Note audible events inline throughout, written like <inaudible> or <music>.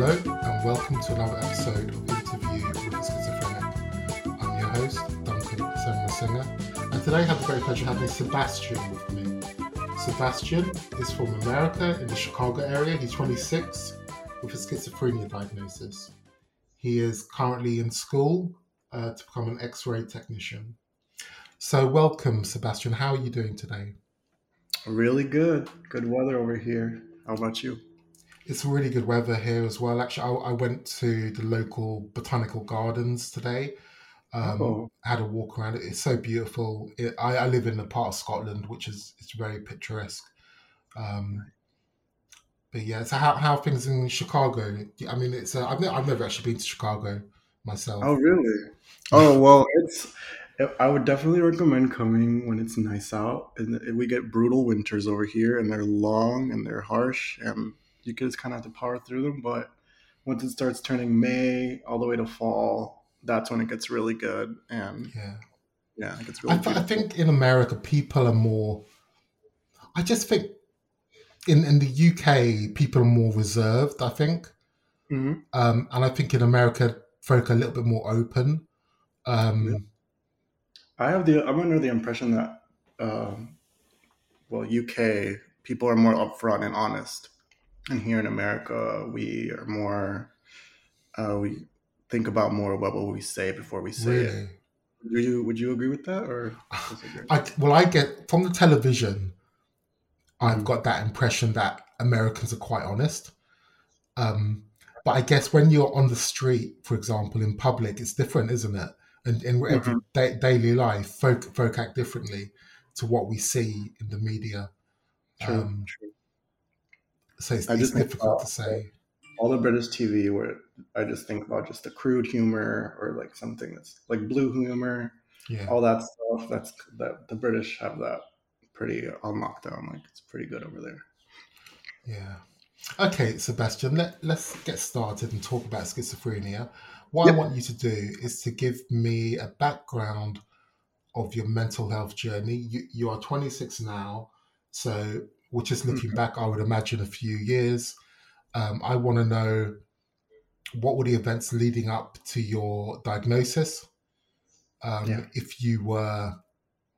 Hello and welcome to another episode of Interview with a Schizophrenic. I'm your host, Duncan Senra Singer, and today I have the great pleasure of having Sebastian with me. Sebastian is from America in the Chicago area. He's 26 with a schizophrenia diagnosis. He is currently in school uh, to become an x ray technician. So, welcome, Sebastian. How are you doing today? Really good. Good weather over here. How about you? It's really good weather here as well. Actually, I, I went to the local botanical gardens today. Um, Oh, had a walk around it. It's so beautiful. It, I, I live in a part of Scotland which is it's very picturesque. Um, but yeah, so how how are things in Chicago? I mean, it's uh, I've, ne- I've never actually been to Chicago myself. oh, really? Oh, well, it's. I would definitely recommend coming when it's nice out. And we get brutal winters over here, and they're long and they're harsh, and you just kind of have to power through them. But once it starts turning May all the way to fall, that's when it gets really good. And Yeah, yeah, it gets I, really th- I think in America people are more. I just think in in the UK people are more reserved. I think. hmm Um, and I think in America, folk are a little bit more open. Um, I have the. I'm under the impression that, um, well, UK people are more upfront and honest, and here in America we are more. Uh, we think about more what will we say before we say it. Would you Would you agree with that or? <sighs> I well, I get from the television, I've Mhm. got that impression that Americans are quite honest. Um, but I guess when you're on the street, for example, in public, it's different, isn't it? And in every Mhm. da- daily life, folk folk act differently to what we see in the media. True. Um, True. So it's, I it's difficult about to say. all the British TV where I just think about just the crude humor or like something that's like blue humor, Yeah. all that stuff. That's that the British have that pretty on lockdown. Like it's pretty good over there. Yeah. Okay, Sebastian, let, let's get started and talk about schizophrenia. What I want you to do is to give me a background of your mental health journey. You, you are 26 now, so we're just looking Mhm. back, I would imagine, a few years. Um, I want to know what were the events leading up to your diagnosis? Um, Yeah. If you were,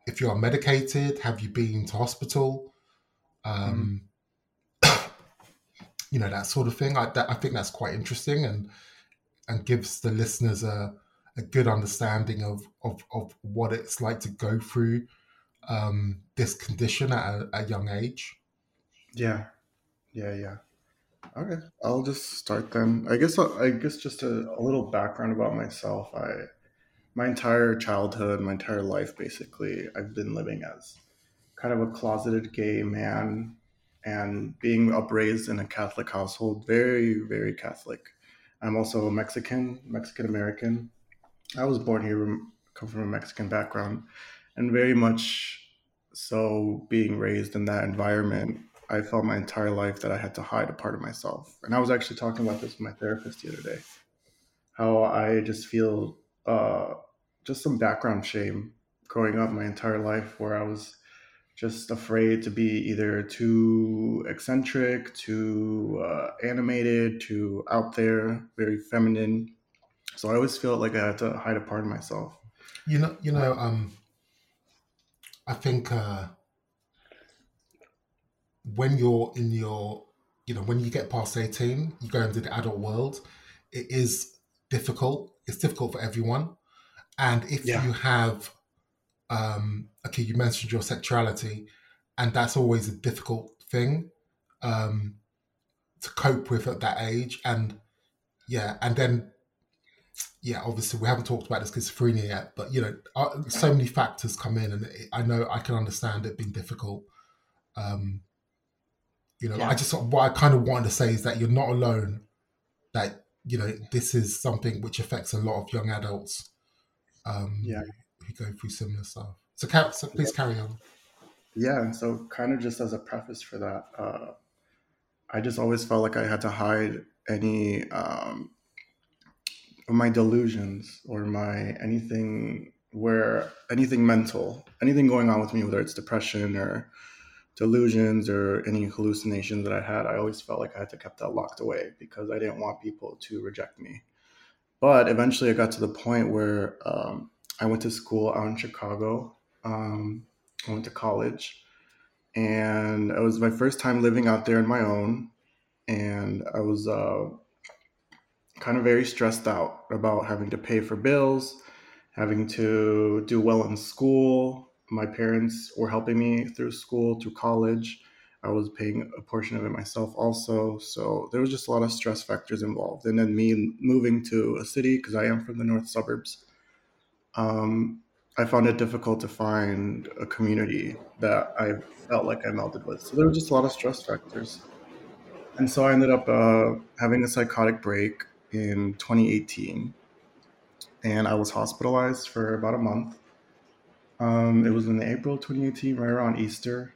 if you are medicated, have you been to hospital? Um, <coughs> you know that sort of thing. I, that, I think that's quite interesting and and gives the listeners a, a good understanding of, of of what it's like to go through um, this condition at a, a young age. Yeah, yeah, yeah. Okay, I'll just start then. I guess uh, I guess just a, a little background about myself. I my entire childhood, my entire life, basically, I've been living as kind of a closeted gay man, and being upraised in a Catholic household, very, very Catholic. I'm also a Mexican, Mexican American. I was born here, come from a Mexican background, and very much so being raised in that environment I felt my entire life that I had to hide a part of myself. And I was actually talking about this with my therapist the other day. How I just feel uh, just some background shame growing up my entire life, where I was just afraid to be either too eccentric, too uh, animated, too out there, very feminine. So I always felt like I had to hide a part of myself. You know, you know. Um, I think uh, when you're in your, you know, when you get past eighteen, you go into the adult world. It is difficult. It's difficult for everyone, and if Yeah. you have, um, okay, you mentioned your sexuality, and that's always a difficult thing um, to cope with at that age, and yeah, and then yeah, obviously we haven't talked about the schizophrenia yet, but you know, uh, so many factors come in, and I know I can understand it being difficult. Um, you know, I just what I kind of wanted to say is that you're not alone. That you know, this is something which affects a lot of young adults um, Yeah. who go through similar stuff. So, so please carry on. Yeah, and so kind of just as a preface for that, uh, I just always felt like I had to hide any um, of my delusions or my anything where anything mental, anything going on with me, whether it's depression or delusions or any hallucinations that I had, I always felt like I had to keep that locked away because I didn't want people to reject me. But eventually, I got to the point where um, I went to school out in Chicago. Um, I went to college, and it was my first time living out there on my own. And I was uh, kind of very stressed out about having to pay for bills, having to do well in school. My parents were helping me through school, through college. I was paying a portion of it myself also. So there was just a lot of stress factors involved. And then me moving to a city, because I am from the north suburbs, um, I found it difficult to find a community that I felt like I melded with. So there were just a lot of stress factors. And so I ended up uh, having a psychotic break in 2018. And I was hospitalized for about a month. Um, it was in April 2018, right around Easter.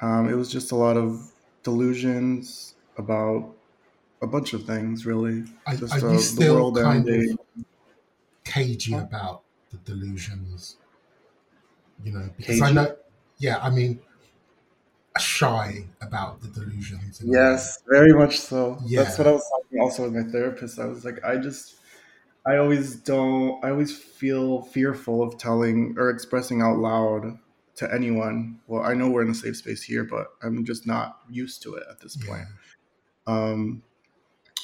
Um, it was just a lot of delusions about a bunch of things, really. Are, just are uh, you still kind ending. of cagey about the delusions? You know, because I know, yeah, I mean, shy about the delusions. in a way. Yes, very much so. Yeah. That's what I was talking also with my therapist. I was like, I just, I always don't, I always feel fearful of telling or expressing out loud to anyone. Well, I know we're in a safe space here, but I'm just not used to it at this Yeah. point. Um,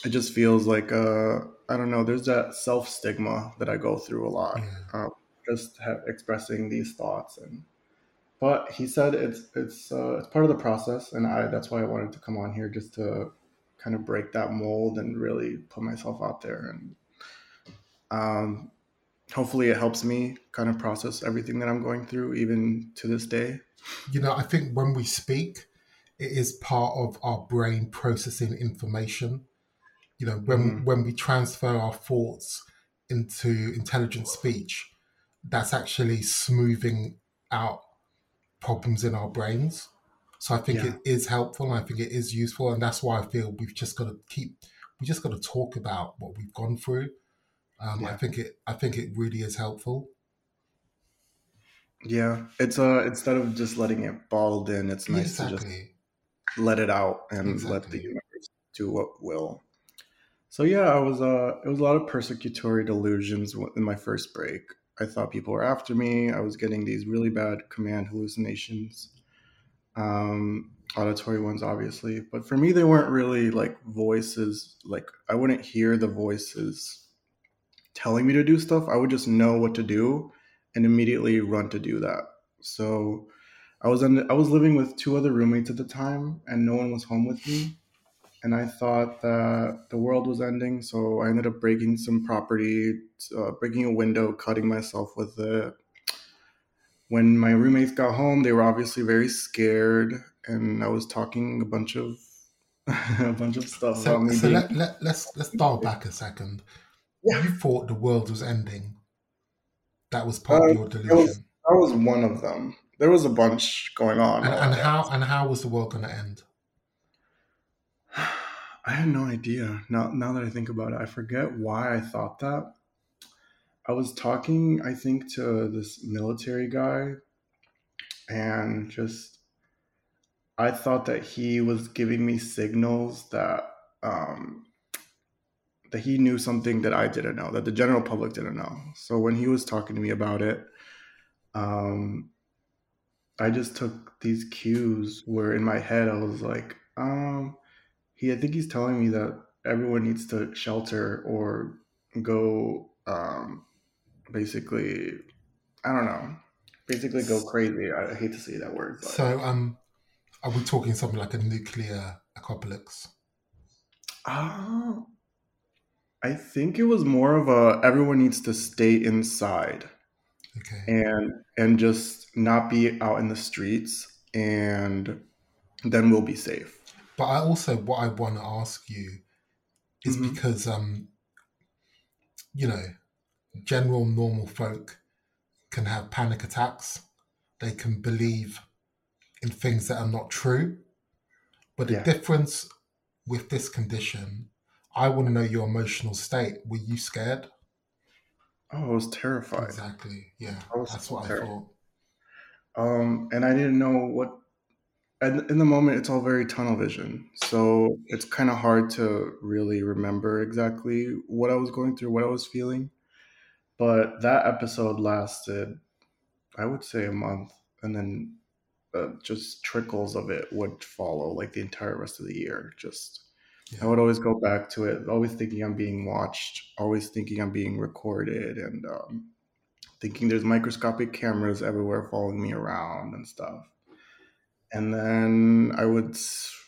it just feels like, uh, I don't know, there's that self stigma that I go through a lot. Yeah. Um, just ha- expressing these thoughts and but he said it's it's uh, it's part of the process and i that's why i wanted to come on here just to kind of break that mold and really put myself out there and um, hopefully it helps me kind of process everything that i'm going through even to this day you know, I think when we speak, it is part of our brain processing information. You know, when Mhm. when we transfer our thoughts into intelligent speech, that's actually smoothing out problems in our brains. So I think Yeah. it is helpful and I think it is useful. And that's why I feel we've just got to keep we just got to talk about what we've gone through. Um, I think it I think it really is helpful. yeah it's uh instead of just letting it bottled in it's nice to just let it out and let the universe do what will. So yeah, I was uh it was a lot of persecutory delusions in my first break. I thought people were after me. I was getting these really bad command hallucinations. Um auditory ones obviously, but for me they weren't really like voices like I wouldn't hear the voices telling me to do stuff. I would just know what to do and immediately run to do that. So I was in, I was living with two other roommates at the time, and no one was home with me. And I thought that the world was ending, so I ended up breaking some property, uh, breaking a window, cutting myself with it. When my roommates got home, they were obviously very scared, and I was talking a bunch of <laughs> a bunch of stuff So, about me so let, let, let's let's dial back a second. Yeah. You thought the world was ending. That was part Uh, of your that was delusion. that was one of them. There was a bunch going on. And, and how and how was the world going to end? <sighs> I had no idea. Now, now that I think about it, I forget why I thought that. I was talking, I think, to this military guy, and just I thought that he was giving me signals that um, that he knew something that I didn't know, that the general public didn't know. So when he was talking to me about it, um, I just took these cues where in my head I was like, um, he I think he's telling me that everyone needs to shelter or go um basically I don't know. Basically go crazy. I, hate to say that word, but So, um, are we talking something like a nuclear apocalypse? uh, I think it was more of a everyone needs to stay inside Okay. and and just not be out in the streets and then we'll be safe. But I also what I want to ask you is Mhm. because um, you know, general normal folk can have panic attacks. They can believe in things that are not true. But the Yeah. difference with this condition, I want to know your emotional state. Were you scared? Oh, I was terrified. Exactly. Yeah. I That's so what I terrified. thought. Um, and I didn't know what and in the moment it's all very tunnel vision so it's kind of hard to really remember exactly what i was going through what i was feeling but that episode lasted i would say a month and then uh, just trickles of it would follow like the entire rest of the year just yeah. i would always go back to it always thinking i'm being watched always thinking i'm being recorded and um, thinking there's microscopic cameras everywhere following me around and stuff and then I would,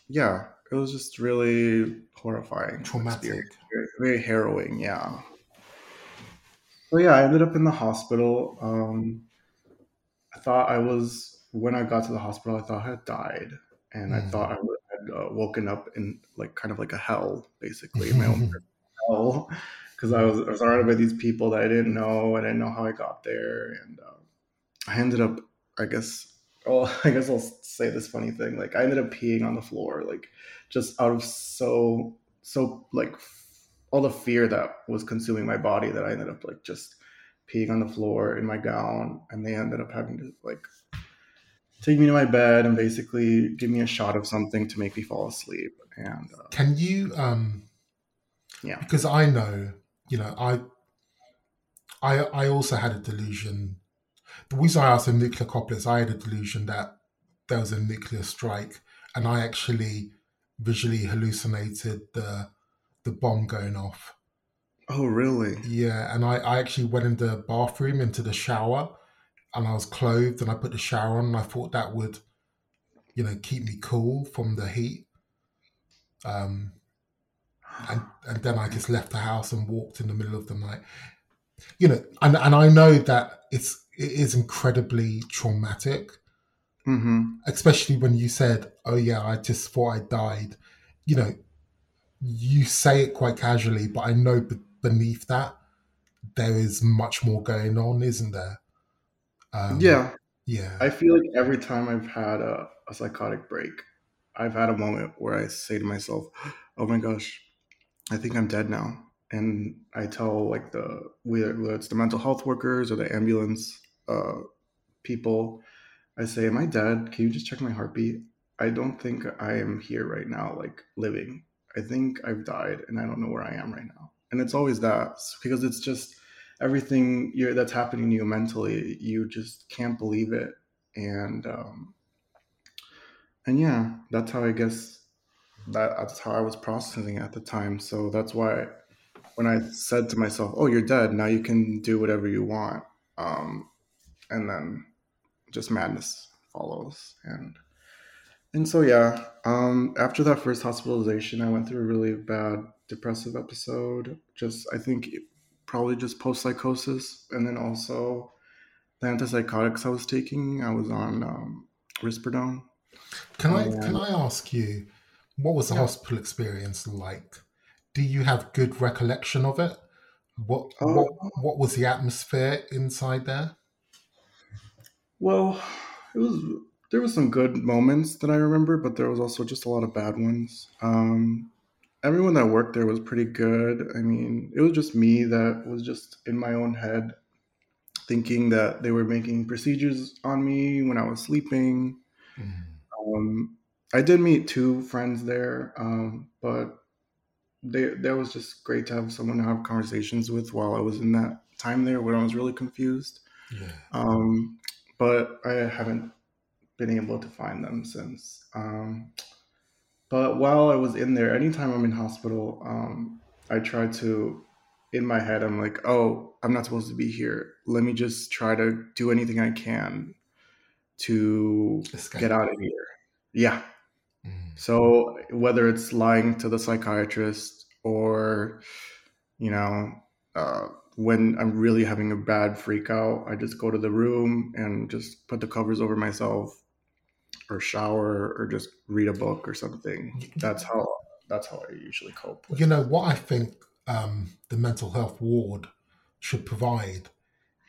yeah, it was just really horrifying, traumatic, very, very, harrowing. Yeah. So yeah, I ended up in the hospital. Um, I thought I was when I got to the hospital. I thought I had died, and mm. I thought I had uh, woken up in like kind of like a hell, basically my own <laughs> hell, because I was, I was surrounded by these people that I didn't know. I didn't know how I got there, and uh, I ended up, I guess, oh, <laughs> I guess I'll say this funny thing. Like I ended up peeing on the floor, like just out of so so like all the fear that was consuming my body that I ended up like just peeing on the floor in my gown, and they ended up having to like take me to my bed and basically give me a shot of something to make me fall asleep. And uh, can you, um, yeah, because I know, you know, I, I, I also had a delusion the reason I asked the nuclear couplets, I had a delusion that there was a nuclear strike, and I actually visually hallucinated the the bomb going off. Oh, really? Yeah, and I, I actually went in the bathroom into the shower, and I was clothed, and I put the shower on, and I thought that would, you know, keep me cool from the heat. Um, and and then I just left the house and walked in the middle of the night. You know, and and I know that it's it is incredibly traumatic. Mm-hmm. Especially when you said, "Oh yeah, I just thought I died." You know, you say it quite casually, but I know b- beneath that there is much more going on, isn't there? Um, yeah, yeah. I feel like every time I've had a, a psychotic break, I've had a moment where I say to myself, "Oh my gosh, I think I'm dead now." and I tell like the whether it's the mental health workers or the ambulance uh, people, I say, "Am I dead? Can you just check my heartbeat?" I don't think I am here right now, like living. I think I've died, and I don't know where I am right now. And it's always that because it's just everything that's happening to you mentally. You just can't believe it, and um, and yeah, that's how I guess that that's how I was processing at the time. So that's why when I said to myself, "Oh, you're dead. Now you can do whatever you want," um, and then just madness follows, and and so yeah. Um, after that first hospitalization, I went through a really bad depressive episode. Just I think probably just post psychosis, and then also the antipsychotics I was taking. I was on um, risperidone. Can I can I ask you, what was the yeah. hospital experience like? do you have good recollection of it? What uh, what what was the atmosphere inside there? Well, it was there was some good moments that I remember, but there was also just a lot of bad ones. Um, everyone that worked there was pretty good. I mean, it was just me that was just in my own head, thinking that they were making procedures on me when I was sleeping. Mm. Um, I did meet two friends there, um, but they, that was just great to have someone to have conversations with while I was in that time there when I was really confused. Yeah. Um, but I haven't been able to find them since. But while I was in there, anytime I'm in hospital, um, I try to, in my head, I'm like, oh, I'm not supposed to be here. Let me just try to do anything I can to get out of here. Yeah. Mm. So whether it's lying to the psychiatrist or, you know, uh, when I'm really having a bad freak out, I just go to the room and just put the covers over myself or shower or just read a book or something. That's how that's how I usually cope. You know what I think um, the mental health ward should provide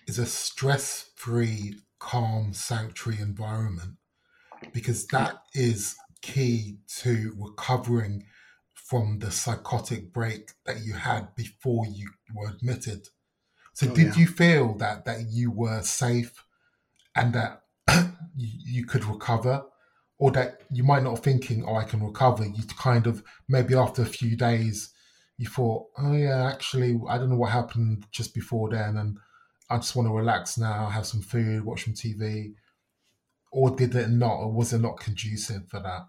is a stress-free, calm, sanctuary environment because that is key to recovering from the psychotic break that you had before you were admitted. So, oh, did yeah. you feel that that you were safe and that you, could recover, or that you might not thinking, oh, I can recover. You kind of maybe after a few days, you thought, oh yeah, actually, I don't know what happened just before then, and I just want to relax now, have some food, watch some TV, or did it not, or was it not conducive for that?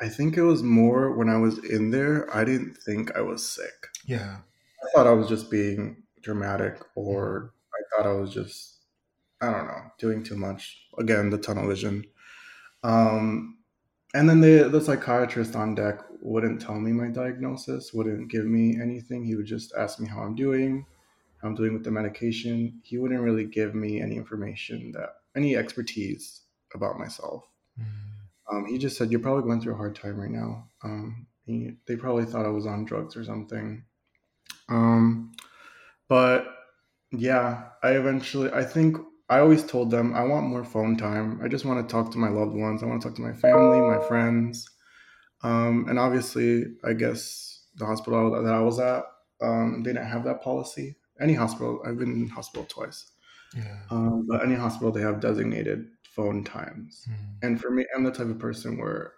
I think it was more when I was in there. I didn't think I was sick. Yeah, I thought I was just being dramatic, or I thought I was just, I don't know, doing too much. Again, the tunnel vision. Um, and then the the psychiatrist on deck wouldn't tell me my diagnosis, wouldn't give me anything. He would just ask me how I'm doing, how I'm doing with the medication. He wouldn't really give me any information that any expertise about myself. Mm. Um, he just said, "You're probably going through a hard time right now." Um, he, they probably thought I was on drugs or something. Um, but yeah, I eventually, I think I always told them I want more phone time. I just want to talk to my loved ones. I want to talk to my family, my friends. Um, and obviously, I guess the hospital that I was at, um, they didn't have that policy. Any hospital, I've been in hospital twice. Yeah. Um, but any hospital, they have designated phone times. Mm. And for me, I'm the type of person where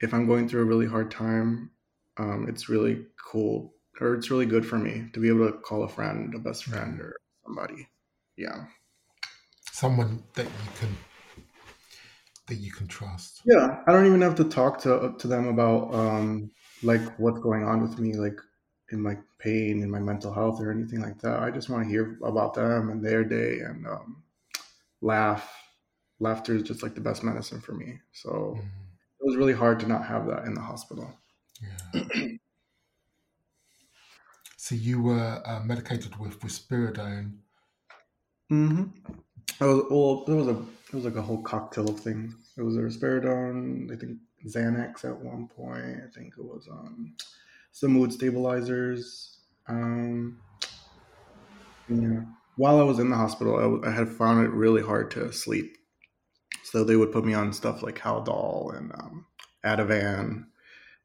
if I'm going through a really hard time, um, it's really cool or it's really good for me to be able to call a friend, a best friend, or somebody. Yeah someone that you can that you can trust. Yeah, I don't even have to talk to to them about um, like what's going on with me, like in my pain, in my mental health, or anything like that. I just want to hear about them and their day and um, laugh. Laughter is just like the best medicine for me. So mm-hmm. it was really hard to not have that in the hospital. Yeah. <clears throat> so you were uh, medicated with risperidone. Mm-hmm. I was well. There was a it was like a whole cocktail of things. It was a risperidone. I think Xanax at one point. I think it was um, some mood stabilizers. Um, yeah. While I was in the hospital, I, I had found it really hard to sleep. So they would put me on stuff like Haldol and um, Ativan,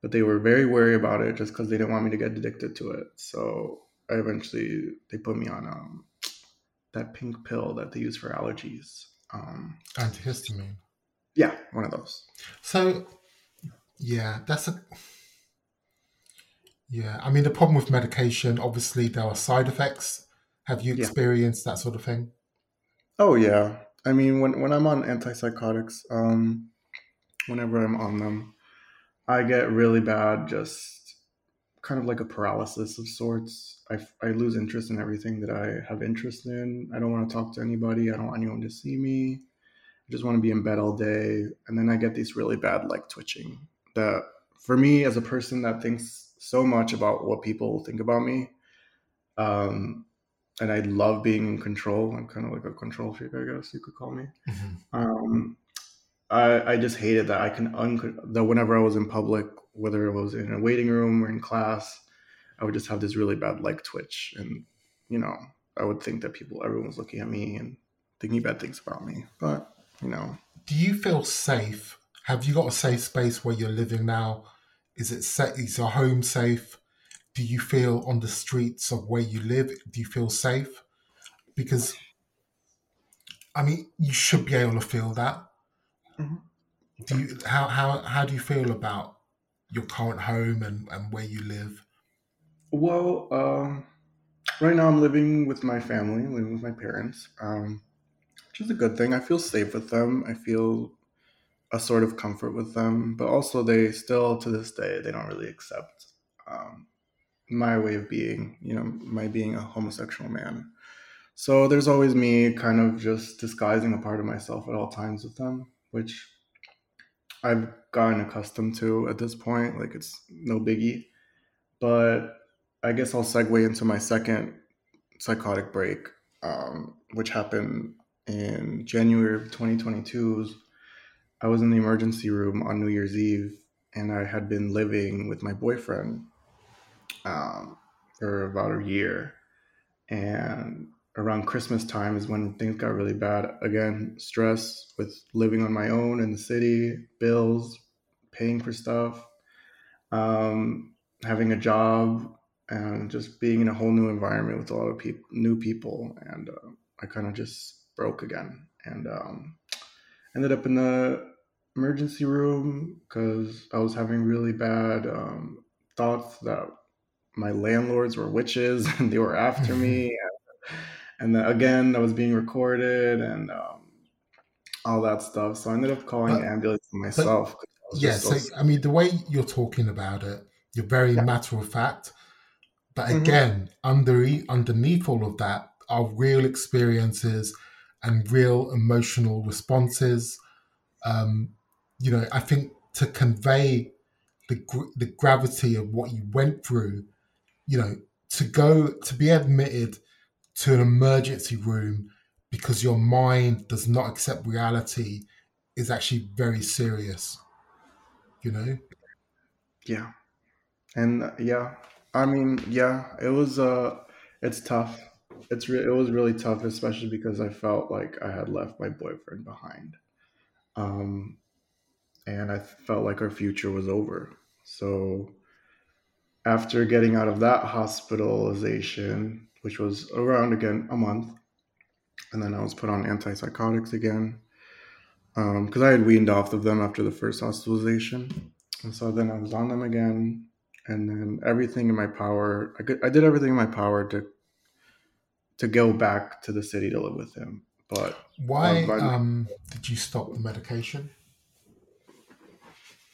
but they were very wary about it just because they didn't want me to get addicted to it. So I eventually they put me on um, that pink pill that they use for allergies. Um, Antihistamine. Yeah, one of those. So, yeah, that's a. Yeah, I mean, the problem with medication, obviously, there are side effects. Have you experienced yeah. that sort of thing? Oh, yeah. I mean, when, when I'm on antipsychotics, um, whenever I'm on them, I get really bad just kind of like a paralysis of sorts. I, I lose interest in everything that I have interest in. I don't want to talk to anybody. I don't want anyone to see me. I just want to be in bed all day. And then I get these really bad like twitching that for me as a person that thinks so much about what people think about me. Um, and I love being in control. I'm kind of like a control freak, I guess you could call me. Mm-hmm. Um, I, I just hated that I can un- that whenever I was in public whether it was in a waiting room or in class, I would just have this really bad leg twitch. And, you know, I would think that people, everyone was looking at me and thinking bad things about me. But, you know. Do you feel safe? Have you got a safe space where you're living now? Is it set? Is your home safe? Do you feel on the streets of where you live? Do you feel safe? Because, I mean, you should be able to feel that. Mm-hmm. Do you, how, how, how do you feel about your current home and, and where you live? Well, um, right now I'm living with my family, living with my parents, um, which is a good thing. I feel safe with them. I feel a sort of comfort with them, but also they still, to this day, they don't really accept um, my way of being, you know, my being a homosexual man. So there's always me kind of just disguising a part of myself at all times with them, which I've gotten accustomed to at this point. Like it's no biggie. But I guess I'll segue into my second psychotic break, um, which happened in January of 2022. I was in the emergency room on New Year's Eve, and I had been living with my boyfriend um, for about a year. And around Christmas time is when things got really bad. Again, stress with living on my own in the city, bills, paying for stuff, um, having a job, and just being in a whole new environment with a lot of people, new people, and uh, I kind of just broke again and um, ended up in the emergency room because I was having really bad um, thoughts that my landlords were witches <laughs> and they were after me. <laughs> And, and then again, I was being recorded and um, all that stuff. So I ended up calling but, ambulance myself. Yeah, so, I mean, the way you're talking about it, you're very yeah. matter of fact. But mm-hmm. again, mm-hmm. under underneath all of that are real experiences and real emotional responses. Um, you know, I think to convey the the gravity of what you went through, you know, to go to be admitted to an emergency room because your mind does not accept reality is actually very serious. You know. Yeah, and uh, yeah, I mean, yeah, it was. Uh, it's tough. It's re- it was really tough, especially because I felt like I had left my boyfriend behind. Um, and I felt like our future was over. So after getting out of that hospitalization, which was around again a month, and then I was put on antipsychotics again because um, I had weaned off of them after the first hospitalization, and so then I was on them again, and then everything in my power, I, could, I did everything in my power to to go back to the city to live with him. But why um, um, did you stop the medication?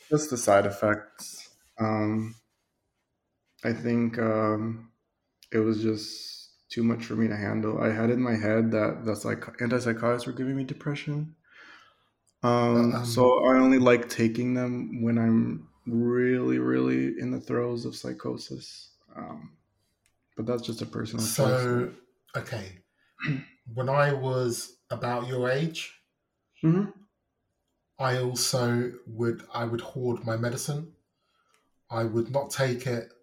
Just the side effects. Um, I think um, it was just too much for me to handle. I had in my head that that's like antipsychotics were giving me depression. Um, um, so I only like taking them when I'm really, really in the throes of psychosis. Um, but that's just a personal so, choice. okay. <clears throat> when I was about your age, mm-hmm. I also would I would hoard my medicine. I would not take it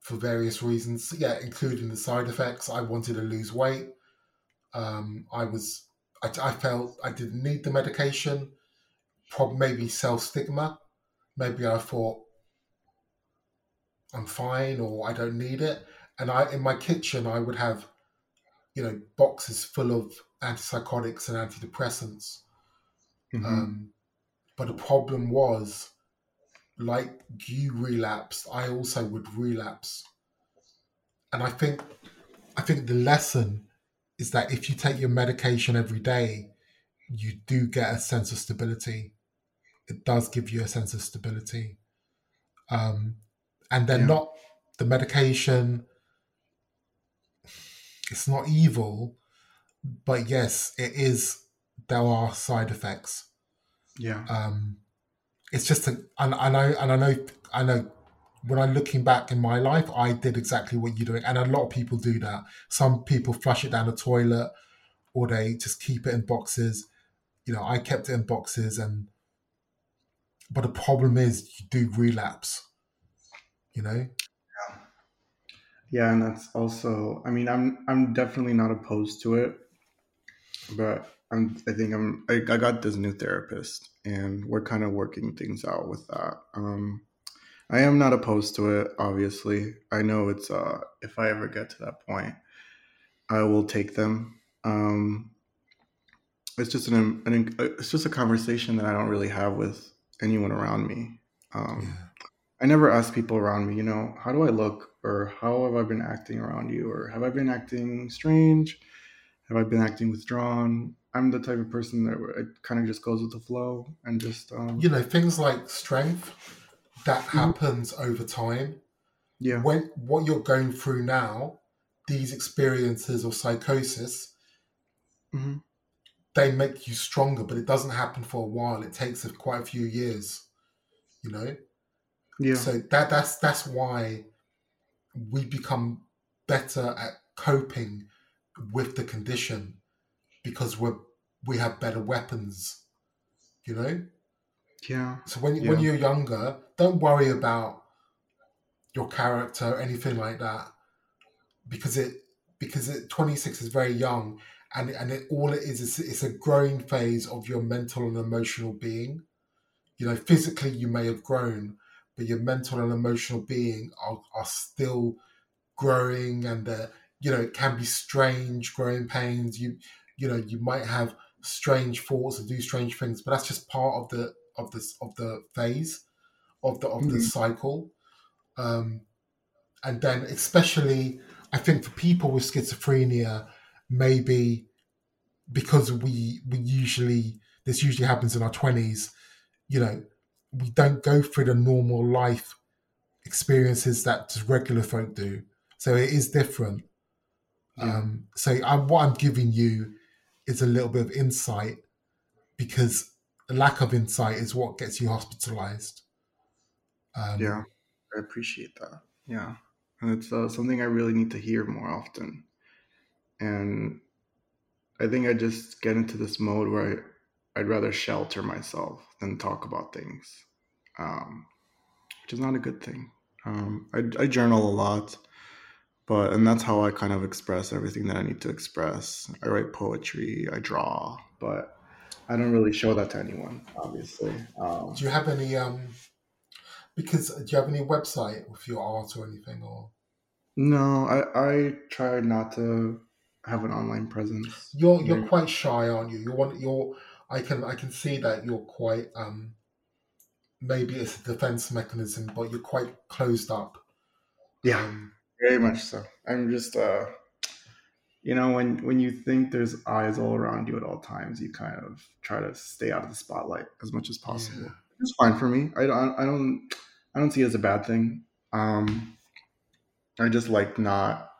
for various reasons. Yeah, including the side effects. I wanted to lose weight. Um, I was I, I, felt I didn't need the medication. Probably maybe self stigma. Maybe I thought I'm fine or I don't need it. And I in my kitchen I would have, you know, boxes full of antipsychotics and antidepressants Mm-hmm. Um, but the problem was, like you relapsed, I also would relapse. And I think, I think the lesson is that if you take your medication every day, you do get a sense of stability. It does give you a sense of stability. Um, and they're yeah. not the medication. It's not evil, but yes, it is there are side effects. Yeah. Um, it's just a, and I know, and I know, I know. When I'm looking back in my life, I did exactly what you're doing, and a lot of people do that. Some people flush it down the toilet, or they just keep it in boxes. You know, I kept it in boxes, and but the problem is you do relapse. You know. Yeah. Yeah, and that's also. I mean, I'm I'm definitely not opposed to it, but I'm, I think I'm, I, I, got this new therapist and we're kind of working things out with that. Um, I am not opposed to it, obviously. I know it's, uh, if I ever get to that point, I will take them. Um, it's just an, an, it's just a conversation that I don't really have with anyone around me. Um, yeah. I never ask people around me, you know, how do I look or how have I been acting around you or have I been acting strange? Have I been acting withdrawn? I'm the type of person that it kind of just goes with the flow and just um, you know things like strength that mm-hmm. happens over time. Yeah. When what you're going through now, these experiences of psychosis, mm-hmm. they make you stronger, but it doesn't happen for a while. It takes a, quite a few years. You know. Yeah. So that that's that's why we become better at coping with the condition because we're we have better weapons, you know? Yeah. So when yeah. when you're younger, don't worry about your character or anything like that, because it because it 26 is very young, and and it all it is is it's a growing phase of your mental and emotional being. You know, physically you may have grown, but your mental and emotional being are, are still growing, and uh, you know it can be strange growing pains. You you know you might have strange thoughts and do strange things, but that's just part of the of this of the phase of the of the Mhm. cycle. Um, and then especially I think for people with schizophrenia, maybe because we we usually this usually happens in our twenties, you know, we don't go through the normal life experiences that just regular folk do. So it is different. Yeah. Um, so I, what I'm giving you is a little bit of insight because lack of insight is what gets you hospitalized. Um, Yeah, I appreciate that. Yeah, and it's uh, something I really need to hear more often. And I think I just get into this mode where I, I'd rather shelter myself than talk about things, um, which is not a good thing. Um, I, I journal a lot, but and that's how I kind of express everything that I need to express. I write poetry, I draw, but I don't really show that to anyone, obviously. Um, Do you have any? Um, because do you have any website with your art or anything? Or No, I I try not to have an online presence. you're you're Yeah. quite shy, aren't you? You want you're. I can I can see that you're quite. Um, maybe it's a defense mechanism, but you're quite closed up. Yeah, Um, very much so. I'm just uh you know when when you think there's eyes all around you at all times, you kind of try to stay out of the spotlight as much as possible. Yeah. It's fine for me. I don't I don't I don't see it as a bad thing. Um I just like not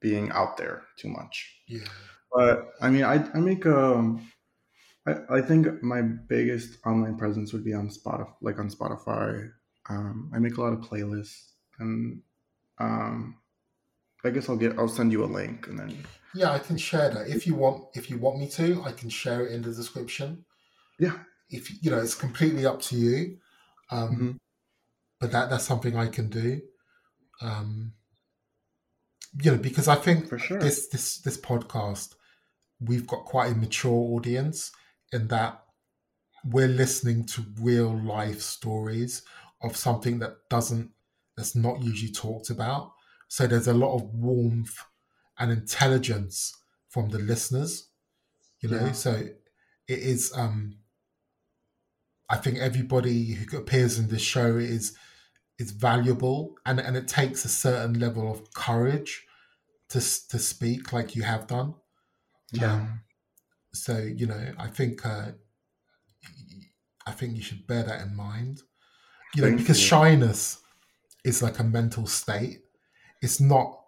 being out there too much. yeah. But I mean, I, I make um, I, I think my biggest online presence would be on Spotify, like on Spotify. Um, I make a lot of playlists, and um, I guess I'll get I'll send you a link, and then Yeah, I can share that if you want. If you want me to, I can share it in the description. Yeah. If you know, it's completely up to you. Um, Mhm. But that that's something I can do. Um, you know, because I think for sure. this this this podcast, we've got quite a mature audience in that we're listening to real life stories of something that doesn't that's not usually talked about. So there's a lot of warmth and intelligence from the listeners. You know, Yeah. so it is um I think everybody who appears in this show is is valuable and, and it takes a certain level of courage to to speak like you have done. yeah, Um, so you know, I think uh, I think you should bear that in mind. You know, because shyness is like a mental state. It's not.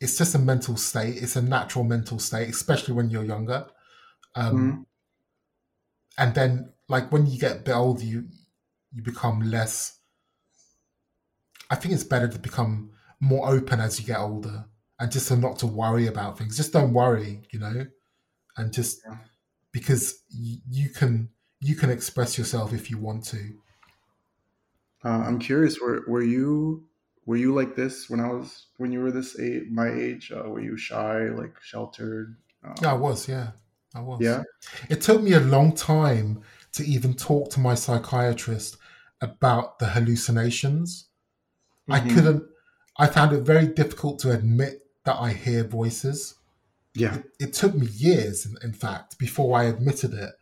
It's just a mental state. It's a natural mental state, especially when you're younger. Um, Mhm. And then, like when you get a bit older, you you become less. I think it's better to become more open as you get older, and just to not to worry about things. Just don't worry, you know, and just Yeah. because y- you can you can express yourself if you want to. Uh, I'm curious. Were were you were you like this when I was when you were this age, my age? Uh, were you shy, like sheltered? Um, Yeah, I was. Yeah, I was. yeah. It took me a long time to even talk to my psychiatrist about the hallucinations. I Mhm. couldn't. I found it very difficult to admit that I hear voices. Yeah. It, it took me years, in, in fact, before I admitted it.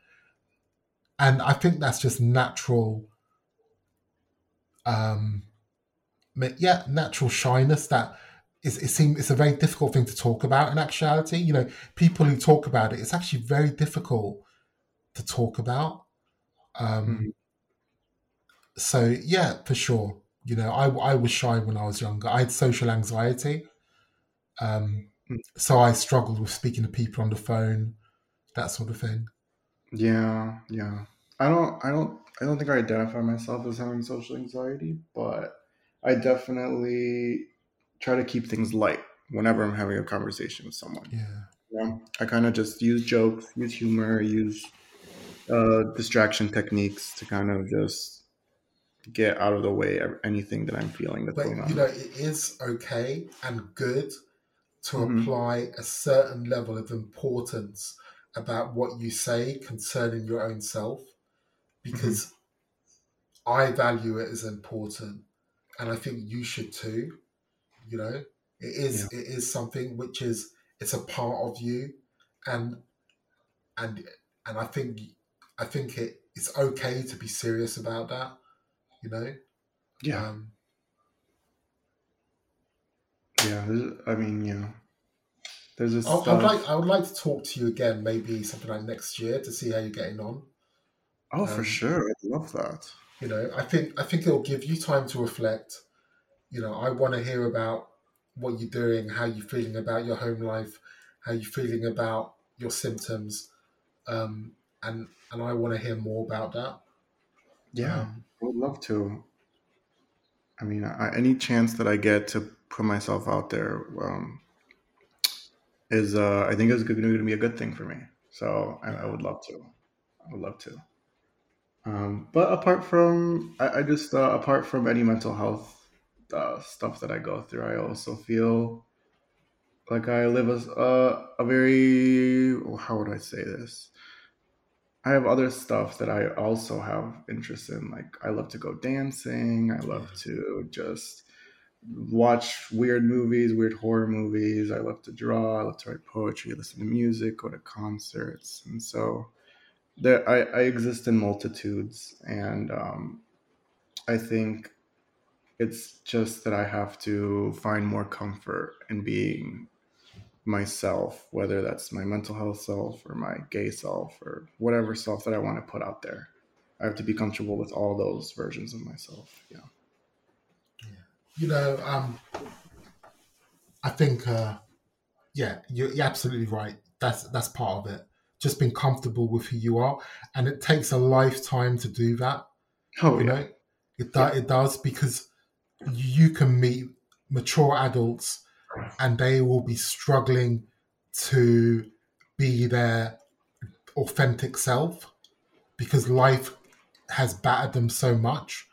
And I think that's just natural. Um, yeah, natural shyness. That is, it seems it's a very difficult thing to talk about. In actuality, you know, people who talk about it, it's actually very difficult to talk about. Um, Mhm. So yeah, for sure. You know, I I was shy when I was younger. I had social anxiety. Um, Mm. so I struggled with speaking to people on the phone, that sort of thing. Yeah, yeah. I don't I don't I don't think I identify myself as having social anxiety, but I definitely try to keep things light whenever I'm having a conversation with someone. Yeah. You know? I kind of just use jokes, use humor, use uh, distraction techniques to kind of just get out of the way of anything that I'm feeling that's But going on. you know, it is okay and good to Mhm. apply a certain level of importance about what you say concerning your own self, because I value it as important, and I think you should too. You know, it is it is something which is it's a part of you, and and and I think I think it it's okay to be serious about that. You know. Yeah. Um, yeah. I mean, you know, there's this I, I would stuff. like I would like to talk to you again, maybe something like next year, to see how you're getting on. oh, for um, sure. I'd love that. You know, I think I think it'll give you time to reflect. You know, I want to hear about what you're doing, how you're feeling about your home life, how you're feeling about your symptoms, um, and and I want to hear more about that. Yeah. Um, I would love to. I mean, I, any chance that I get to put myself out there um, is, uh, I think, is going to be a good thing for me. So I, I would love to. I would love to. Um, but apart from, I, I just, uh, apart from any mental health uh, stuff that I go through, I also feel like I live as a, a very, how would I say this? I have other stuff that I also have interest in. Like I love to go dancing. I love to just watch weird movies, weird horror movies. I love to draw. I love to write poetry, listen to music, go to concerts, and so there I, I exist in multitudes, and um, I think it's just that I have to find more comfort in being myself, whether that's my mental health self or my gay self or whatever self that I want to put out there. I have to be comfortable with all those versions of myself. Yeah. you know, um, I think, uh, yeah, you're, you're absolutely right. That's that's part of it. Just being comfortable with who you are, and it takes a lifetime to do that. Oh you yeah. know, it do, it does because you can meet mature adults, and they will be struggling to be their authentic self because life has battered them so much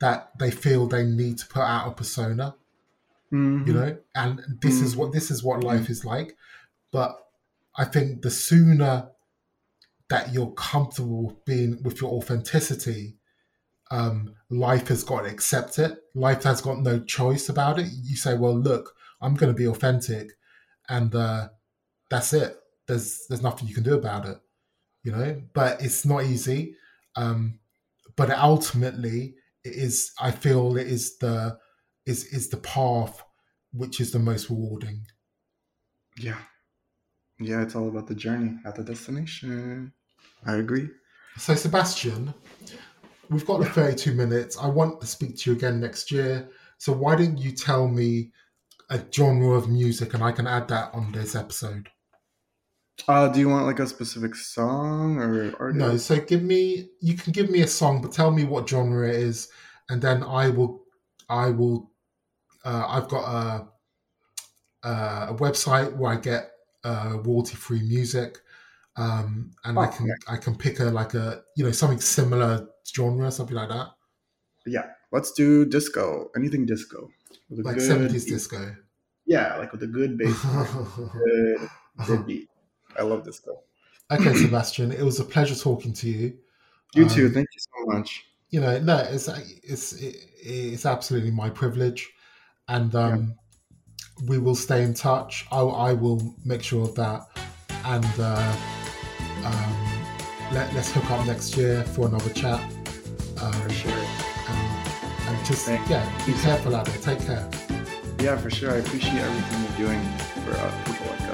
that they feel they need to put out a persona Mhm. you know and this is what this is what life is like but i think the sooner that you're comfortable being with your authenticity um life has got to accept it. Life has got no choice about it. You say well look i'm going to be authentic and uh that's it. There's there's nothing you can do about it you know? But it's not easy um but ultimately it is i feel it is the is is the path which is the most rewarding. Yeah. Yeah, it's all about the journey, not the destination. I agree. so sebastian we've got the 32 minutes i want to speak to you again next year so why don't you tell me a genre of music and i can add that on this episode Uh, do you want like a specific song or artist? no so give me you can give me a song but tell me what genre it is and then i will i will uh, i've got a, a a website where i get uh, royalty free music um, and i Oh, can i can pick a like a you know something similar genre something like that Yeah, let's do disco. Anything disco. With like 70s disco Yeah, like with a good bass. <laughs> good, good beat. I love disco. okay sebastian it was a pleasure talking to you You Um, too. Thank you so much. you know no it's it's it's absolutely my privilege and um we will stay in touch I, I will make sure of that and uh um let, let's hook up next year for another chat um For sure. and, and just yeah be careful out there take care Yeah, for sure. I appreciate everything you're doing for uh, people like us.